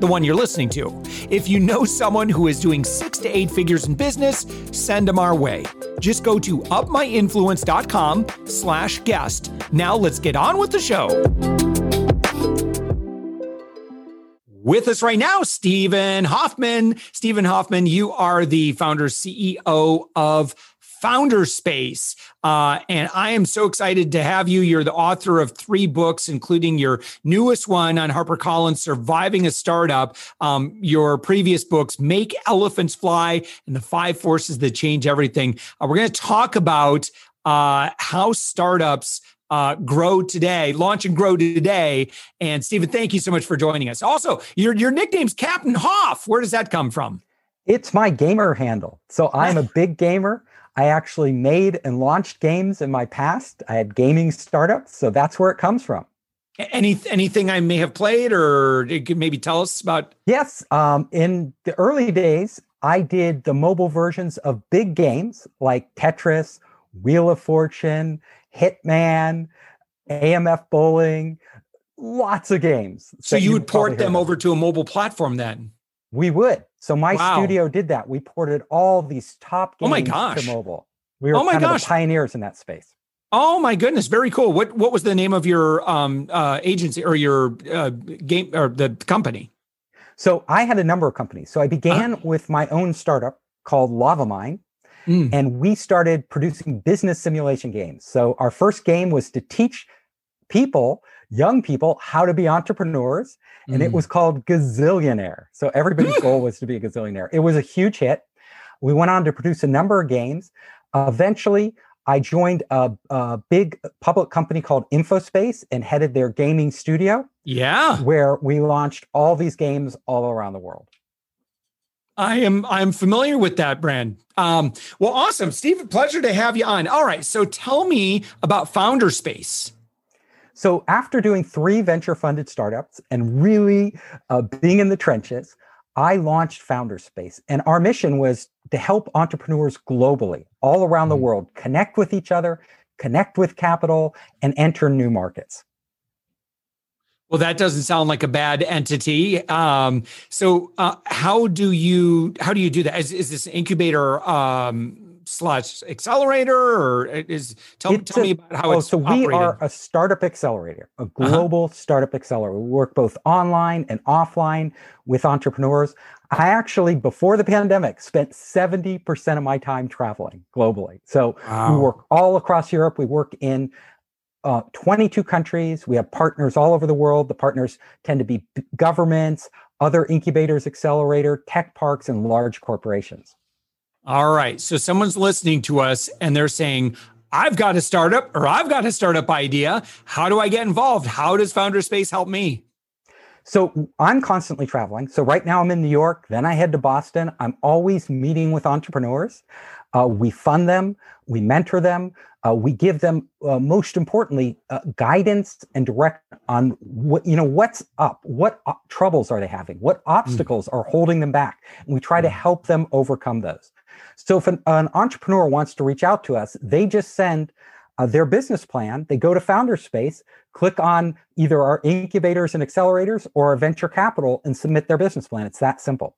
the one you're listening to. If you know someone who is doing six to eight figures in business, send them our way. Just go to upmyinfluence.com slash guest. Now let's get on with the show. With us right now, Stephen Hoffman. Stephen Hoffman, you are the founder CEO of Founders Space. Uh, and I am so excited to have you. You're the author of three books, including your newest one on HarperCollins, Surviving a Startup. Um, your previous books, Make Elephants Fly and the Five Forces That Change Everything. Uh, we're going to talk about uh, how startups uh, grow today, launch and grow today. And Stephen, thank you so much for joining us. Also, your your nickname's Captain Hoff. Where does that come from? It's my gamer handle. So I'm a big gamer. I actually made and launched games in my past. I had gaming startups, so that's where it comes from. Any anything I may have played, or maybe tell us about? Yes, um, in the early days, I did the mobile versions of big games like Tetris, Wheel of Fortune, Hitman, AMF Bowling, lots of games. So you would port them over to a mobile platform then? We would. So my wow. studio did that. We ported all these top games oh my gosh. to mobile. We were oh my kind gosh. of the pioneers in that space. Oh my goodness, very cool. What what was the name of your um, uh, agency or your uh, game or the company? So I had a number of companies. So I began uh-huh. with my own startup called LavaMind, mm. and we started producing business simulation games. So our first game was to teach people young people how to be entrepreneurs. And mm. it was called Gazillionaire. So everybody's goal was to be a gazillionaire. It was a huge hit. We went on to produce a number of games. Uh, eventually, I joined a, a, big public company called InfoSpace and headed their gaming studio. Yeah. Where we launched all these games all around the world. I am I'm familiar with that brand. Um, well, awesome, Steve. Pleasure to have you on. All right, so tell me about Founders Space. So after doing three venture funded startups and really uh, being in the trenches, I launched Founders Space. And our mission was to help entrepreneurs globally, all around the mm-hmm. world, connect with each other, connect with capital, and enter new markets. Well, that doesn't sound like a bad entity. Um, so, uh, how do you how do you do that? Is, is this incubator um, slash accelerator or is tell, tell a, me about how oh, it's so operated. we are a startup accelerator a uh-huh. global uh-huh. startup accelerator we work both online and offline with entrepreneurs i actually before the pandemic spent 70% of my time traveling globally so wow. we work all across europe we work in uh, 22 countries we have partners all over the world the partners tend to be governments other incubators accelerator tech parks and large corporations all right. So someone's listening to us and they're saying, I've got a startup or I've got a startup idea. How do I get involved? How does Founders Space help me? So I'm constantly traveling. So right now I'm in New York, then I head to Boston. I'm always meeting with entrepreneurs. Uh, we fund them, we mentor them, uh, we give them, uh, most importantly, uh, guidance and direct on what you know what's up, what troubles are they having, what hmm. obstacles mm. are holding them back, and we try mm. to hmm. help them overcome those. So if an, an entrepreneur wants to reach out to us, they just send uh, their business plan. They go to Founders Space, click on either our incubators and accelerators or our venture capital and submit their business plan. It's that simple.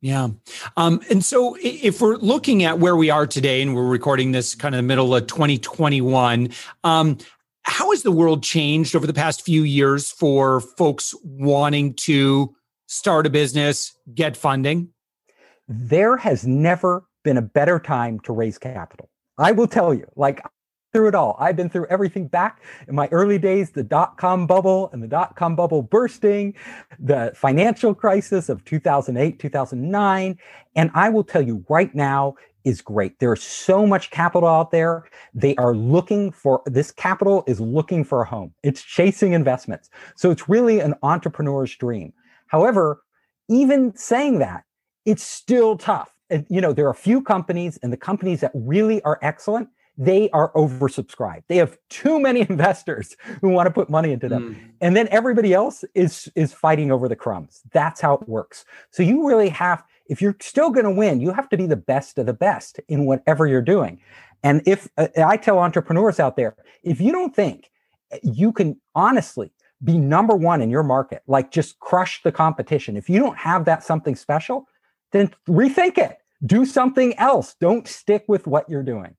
Yeah. Um, and so if we're looking at where we are today and we're recording this kind of the middle of 2021, um, how has the world changed over the past few years for folks wanting to start a business, get funding? There has never been a better time to raise capital. I will tell you, like through it all. I've been through everything back in my early days, the dot com bubble and the dot com bubble bursting, the financial crisis of 2008, 2009. And I will tell you right now is great. There's so much capital out there. They are looking for this capital is looking for a home. It's chasing investments. So it's really an entrepreneur's dream. However, even saying that, it's still tough. And, you know, there are a few companies, and the companies that really are excellent, they are oversubscribed. They have too many investors who want to put money into them. Mm. And then everybody else is is fighting over the crumbs. That's how it works. So you really have if you're still going to win, you have to be the best of the best in whatever you're doing. And if uh, I tell entrepreneurs out there, if you don't think you can honestly be number one in your market, like just crush the competition, if you don't have that something special, then rethink it. Do something else. Don't stick with what you're doing.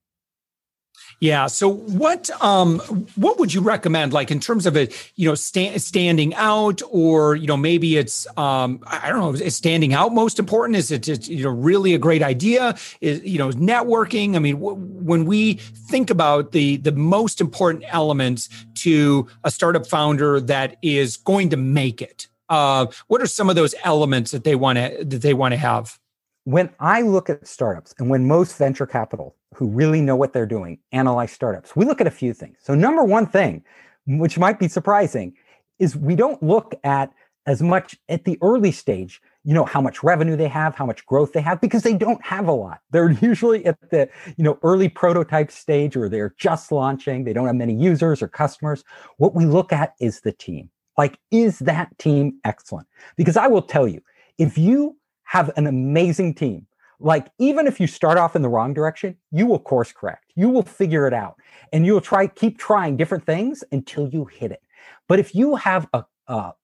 Yeah. So what um what would you recommend like in terms of it, you know, sta- standing out or you know maybe it's um I don't know, is standing out most important? Is it just, you know really a great idea? Is you know networking? I mean, w- when we think about the the most important elements to a startup founder that is going to make it, uh, what are some of those elements that they want to that they want to have? when I look at startups and when most venture capital who really know what they're doing analyze startups, we look at a few things. So, number one thing, which might be surprising, is we don't look at as much at the early stage, you know, how much revenue they have, how much growth they have, because they don't have a lot. They're usually at the, you know, early prototype stage or they're just launching. They don't have many users or customers. What we look at is the team. Like, is that team excellent? Because I will tell you, if you have an amazing team. Like, even if you start off in the wrong direction, you will course correct. You will figure it out and you will try, keep trying different things until you hit it. But if you have a, a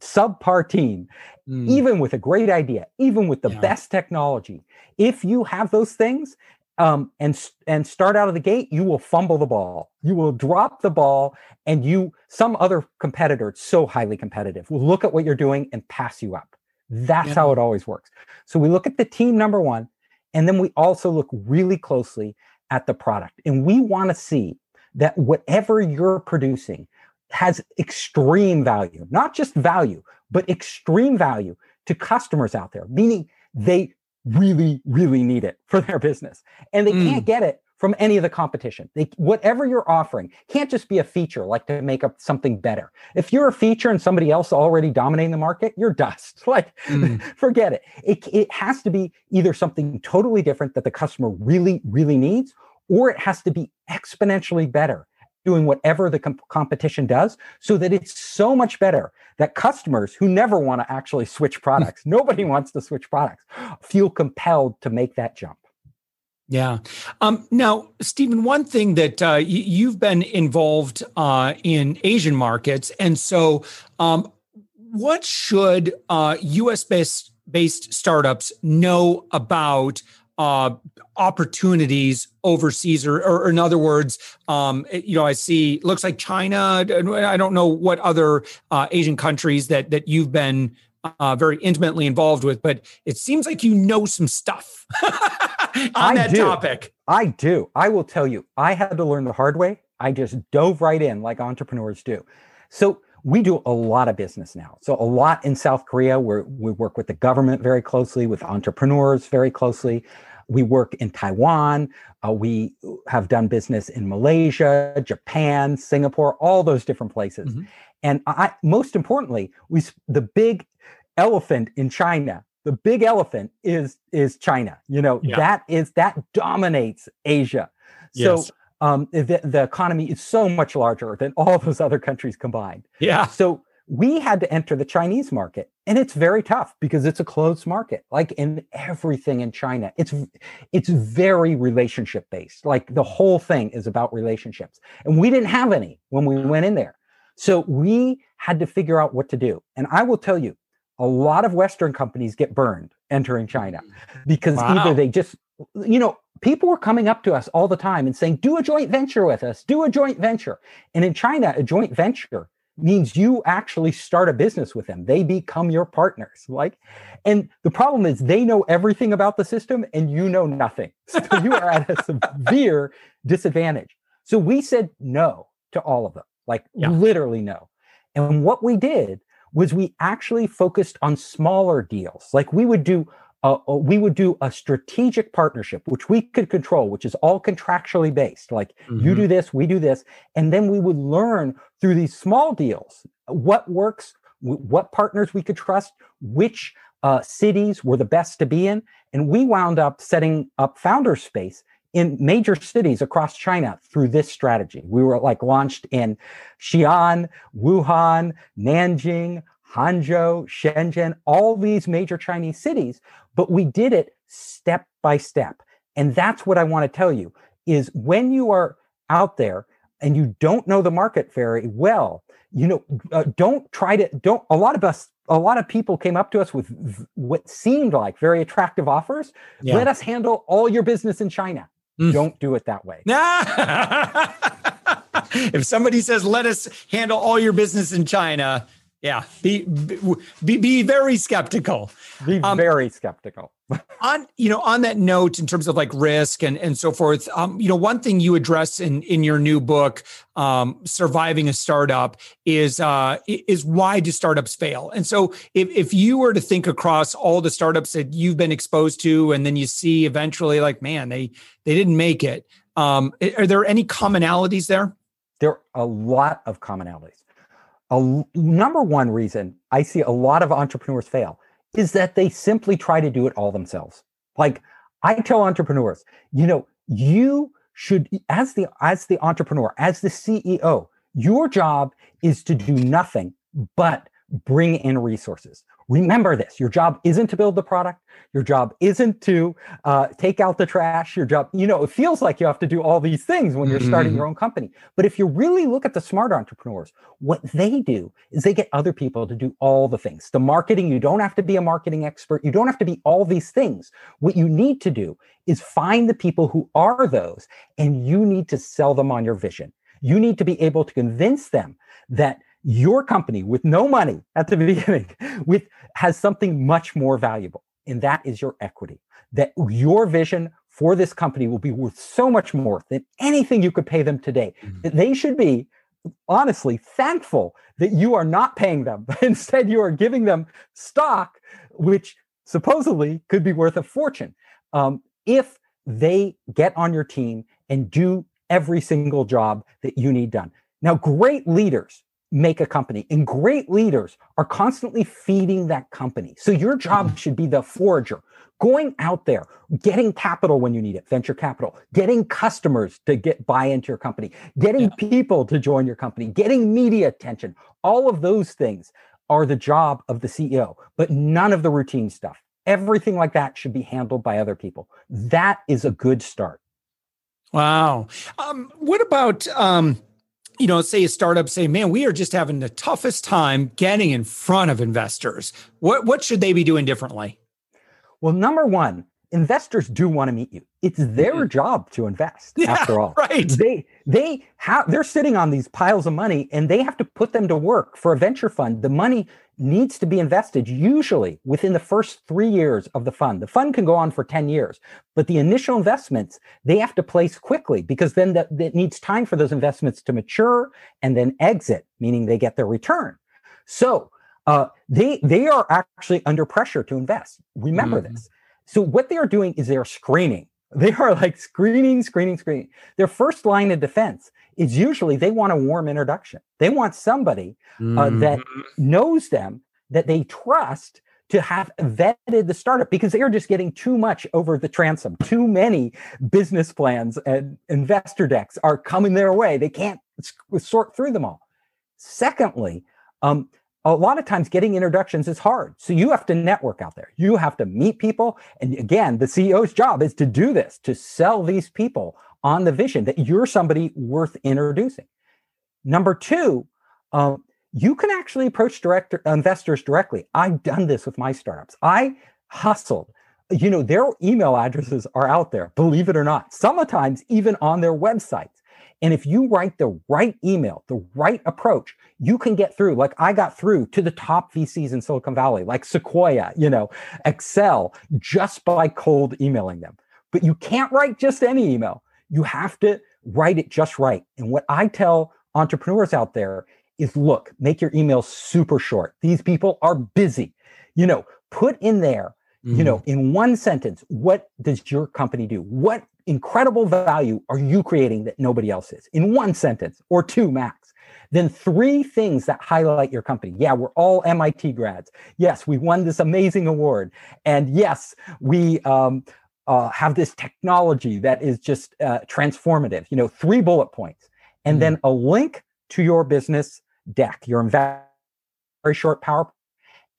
subpar team, mm. even with a great idea, even with the yeah. best technology, if you have those things, um, and and start out of the gate, you will fumble the ball. You will drop the ball, and you some other competitor, it's so highly competitive, will look at what you're doing and pass you up. That's yeah. how it always works. So we look at the team number one, and then we also look really closely at the product. And we want to see that whatever you're producing has extreme value, not just value, but extreme value to customers out there, meaning they really, really need it for their business. And they mm. can't get it from any of the competition. They, whatever you're offering can't just be a feature like to make up something better. If you're a feature and somebody else already dominating the market, you're dust. Like, mm. forget it. it. It has to be either something totally different that the customer really, really needs, or it has to be exponentially better doing whatever the comp- competition does so that it's so much better that customers who never want to actually switch products, nobody wants to switch products, feel compelled to make that jump. Yeah. Um, now, Stephen, one thing that uh, y- you've been involved uh, in Asian markets, and so um, what should uh, U.S. based based startups know about uh, opportunities overseas, or, or, in other words, um, you know, I see looks like China. I don't know what other uh, Asian countries that that you've been uh, very intimately involved with, but it seems like you know some stuff on I that do. topic. I do. I will tell you, I had to learn the hard way. I just dove right in like entrepreneurs do. So we do a lot of business now. So a lot in South Korea where we work with the government very closely, with entrepreneurs very closely. We work in Taiwan. Uh, we have done business in Malaysia, Japan, Singapore, all those different places. Mm-hmm. And I, most importantly, we the big elephant in China. The big elephant is is China. You know yeah. that is that dominates Asia. So yes. Um, the, the economy is so much larger than all those other countries combined. Yeah. So we had to enter the Chinese market, and it's very tough because it's a closed market. Like in everything in China, it's it's very relationship based. Like the whole thing is about relationships, and we didn't have any when we went in there. So we had to figure out what to do. And I will tell you, a lot of Western companies get burned entering China mm. because wow. either they just, you know, people were coming up to us all the time and saying, do a joint venture with us, do a joint venture. And in China, a joint venture means you actually start a business with them. They become your partners. Like, and the problem is they know everything about the system and you know nothing. So you are at a severe disadvantage. So we said no to all of them, like yeah. literally no. And what we did was we actually focused on smaller deals. Like we would do uh, uh, we would do a strategic partnership, which we could control, which is all contractually based. Like mm-hmm. you do this, we do this. And then we would learn through these small deals what works, what partners we could trust, which uh, cities were the best to be in. And we wound up setting up Founder Space in major cities across China through this strategy. We were like launched in Xi'an, Wuhan, Nanjing, Hangzhou, Shenzhen, all these major Chinese cities, but we did it step by step. And that's what I want to tell you is when you are out there and you don't know the market very well, you know, uh, don't try to don't a lot of us a lot of people came up to us with v- what seemed like very attractive offers. Yeah. Let us handle all your business in China. Mm. Don't do it that way. if somebody says, let us handle all your business in China, yeah, be be, be very skeptical. Be um, very skeptical. on you know on that note, in terms of like risk and and so forth, um, you know one thing you address in in your new book, um, surviving a startup, is uh, is why do startups fail? And so if if you were to think across all the startups that you've been exposed to, and then you see eventually like, man, they they didn't make it. Um, are there any commonalities there? There are a lot of commonalities a number one reason I see a lot of entrepreneurs fail is that they simply try to do it all themselves. Like I tell entrepreneurs, you know, you should as the as the entrepreneur, as the CEO, your job is to do nothing but bring in resources. Remember this your job isn't to build the product, your job isn't to uh, take out the trash. Your job, you know, it feels like you have to do all these things when you're mm-hmm. starting your own company. But if you really look at the smart entrepreneurs, what they do is they get other people to do all the things. The marketing, you don't have to be a marketing expert, you don't have to be all these things. What you need to do is find the people who are those, and you need to sell them on your vision. You need to be able to convince them that your company with no money at the beginning with has something much more valuable and that is your equity. That your vision for this company will be worth so much more than anything you could pay them today. Mm-hmm. they should be honestly thankful that you are not paying them. Instead you are giving them stock which supposedly could be worth a fortune. Um, if they get on your team and do every single job that you need done. Now great leaders make a company. And great leaders are constantly feeding that company. So your job mm-hmm. should be the forager, going out there, getting capital when you need it, venture capital, getting customers to get buy into your company, getting yeah. people to join your company, getting media attention. All of those things are the job of the CEO, but none of the routine stuff. Everything like that should be handled by other people. That is a good start. Wow. Um, what about um, you know, say a startup say, man, we are just having the toughest time getting in front of investors. What what should they be doing differently? Well, number one, investors do want to meet you. It's their job to invest yeah, after all. Right. They they have they're sitting on these piles of money and they have to put them to work for a venture fund. The money needs to be invested usually within the first 3 years of the fund. The fund can go on for 10 years, but the initial investments they have to place quickly because then that, that needs time for those investments to mature and then exit, meaning they get their return. So, uh, they they are actually under pressure to invest. Remember mm. this. So what they are doing is they are screening. They are like screening, screening, screening. Their first line of defense is usually they want a warm introduction. They want somebody uh, mm. that knows them, that they trust to have vetted the startup because they are just getting too much over the transom. Too many business plans and investor decks are coming their way. They can't sort through them all. Secondly, um, a lot of times getting introductions is hard. So you have to network out there. You have to meet people. And again, the CEO's job is to do this, to sell these people on the vision that you're somebody worth introducing. Number two, um, you can actually approach director investors directly. I've done this with my startups. I hustled. You know, their email addresses are out there, believe it or not, sometimes even on their websites. And if you write the right email, the right approach, you can get through. Like I got through to the top VCs in Silicon Valley, like Sequoia, you know, Accel, just by cold emailing them. But you can't write just any email. You have to write it just right. And what I tell entrepreneurs out there is look, make your emails super short. These people are busy. You know, put in there, mm-hmm. you know, in one sentence, what does your company do? What incredible value are you creating that nobody else is in one sentence or two max? then three things that highlight your company. Yeah, we're all MIT grads. Yes, we won this amazing award. And yes, we um, uh, have this technology that is just uh, transformative. You know, three bullet points, and mm-hmm. then a link to your business deck, your very short PowerPoint.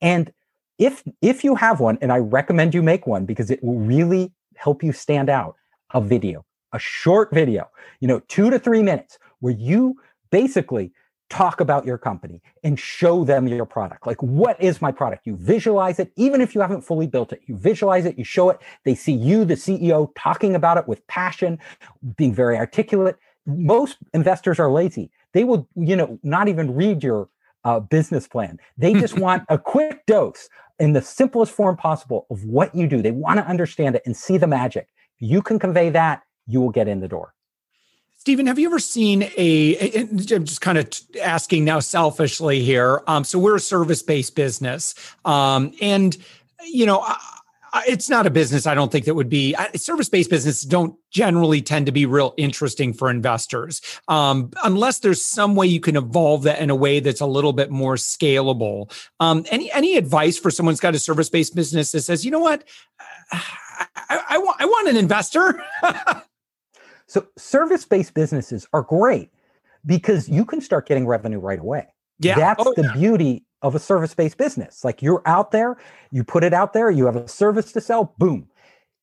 And if if you have one, and I recommend you make one because it will really help you stand out, a video, a short video, you know, two to three minutes, where you basically talk about your company and show them your product. Like, what is my product? You visualize it, even if you haven't fully built it. You visualize it, you show it. They see you, the CEO, talking about it with passion, being very articulate. Most investors are lazy. They will, you know, not even read your uh, business plan. They just want a quick dose in the simplest form possible of what you do. They want to understand it and see the magic. You can convey that, you will get in the door. Stephen, have you ever seen a? I'm just kind of asking now selfishly here. Um, so we're a service-based business, um, and you know, it's not a business I don't think that would be service-based businesses don't generally tend to be real interesting for investors um, unless there's some way you can evolve that in a way that's a little bit more scalable. Um, any any advice for someone who's got a service-based business that says, you know what, I, I, want I want an investor. so service-based businesses are great because you can start getting revenue right away. Yeah. That's oh, the yeah. beauty of a service based business. Like you're out there, you put it out there, you have a service to sell, boom.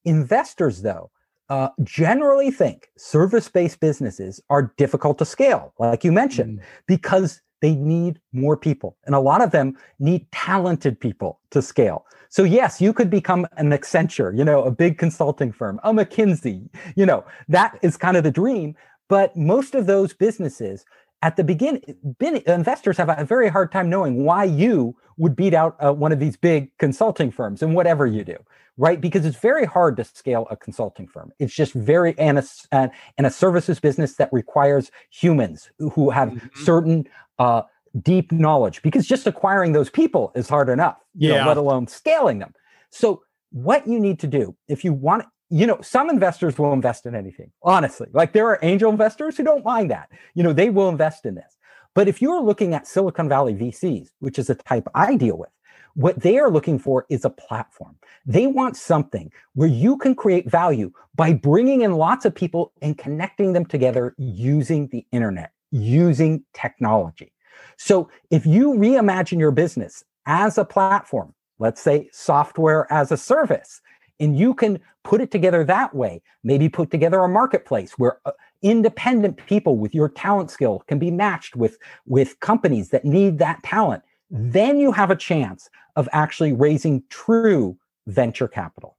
Investors, though, uh, generally think service based businesses are difficult to scale, like you mentioned, mm. because they need more people. And a lot of them need talented people to scale. So, yes, you could become an Accenture, you know, a big consulting firm, a McKinsey, you know, that is kind of the dream. But most of those businesses at the beginning, investors have a very hard time knowing why you would beat out uh, one of these big consulting firms and whatever you do, right? Because it's very hard to scale a consulting firm. It's just very and a, and a services business that requires humans who have mm-hmm. certain uh, deep knowledge. Because just acquiring those people is hard enough, yeah. Know, let alone scaling them. So what you need to do if you want you know, some investors will invest in anything, honestly. Like there are angel investors who don't mind that. You know, they will invest in this. But if you're looking at Silicon Valley VCs, which is a type I deal with, what they are looking for is a platform. They want something where you can create value by bringing in lots of people and connecting them together using the internet, using technology. So if you reimagine your business as a platform, let's say software as a service, and you can put it together that way. Maybe put together a marketplace where uh, independent people with your talent skill can be matched with, with companies that need that talent. Then you have a chance of actually raising true venture capital.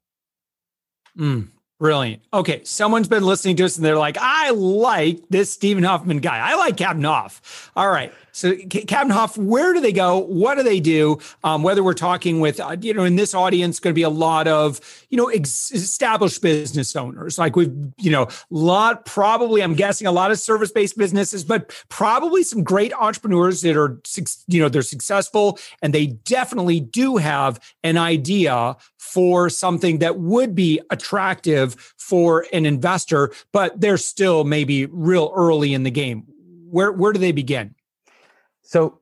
Mm, brilliant. Okay. Someone's been listening to us and they're like, I like this Stephen Hoffman guy. I like Captain Hoff. All right. So, Captain Hoff, where do they go? What do they do? Um, whether we're talking with, uh, you know, in this audience, going to be a lot of, you know, ex- established business owners. Like we've, you know, lot probably, I'm guessing a lot of service based businesses, but probably some great entrepreneurs that are, you know, they're successful and they definitely do have an idea for something that would be attractive for an investor, but they're still maybe real early in the game. Where where do they begin? So,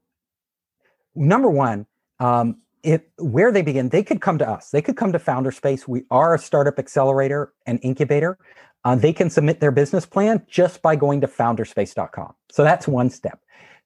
number one, um, if where they begin, they could come to us. They could come to Founders Space. We are a startup accelerator and incubator. Uh, they can submit their business plan just by going to founderspace.com. So that's one step.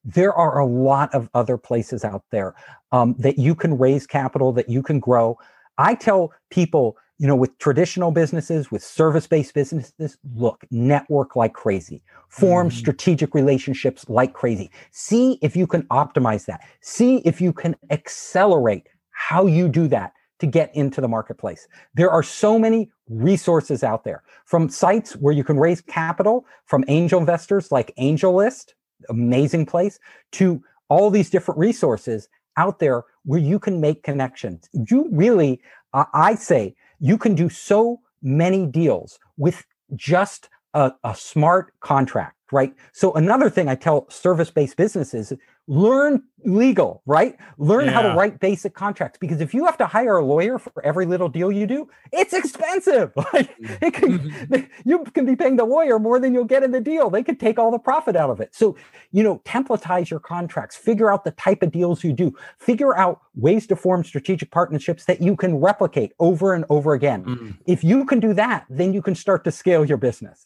There are a lot of other places out there um, that you can raise capital, that you can grow. I tell people you know, with traditional businesses, with service based businesses, look, network like crazy, form mm-hmm. strategic relationships like crazy. See if you can optimize that. See if you can accelerate how you do that to get into the marketplace. There are so many resources out there from sites where you can raise capital from angel investors like AngelList, amazing place, to all these different resources out there where you can make connections. You really, uh, I say, you can do so many deals with just a, a smart contract, right? So another thing I tell service-based businesses, learn legal, right? Learn yeah. how to write basic contracts because if you have to hire a lawyer for every little deal you do, it's expensive. Like it can, mm-hmm. you can be paying the lawyer more than you'll get in the deal. They could take all the profit out of it. So, you know, templatize your contracts, figure out the type of deals you do, figure out ways to form strategic partnerships that you can replicate over and over again. Mm-hmm. If you can do that, then you can start to scale your business.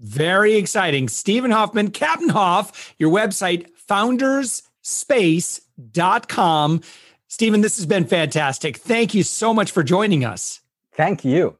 Very exciting. Stephen Hoffman, Captain Hoff, your website, founderspace.com. Stephen, this has been fantastic. Thank you so much for joining us. Thank you.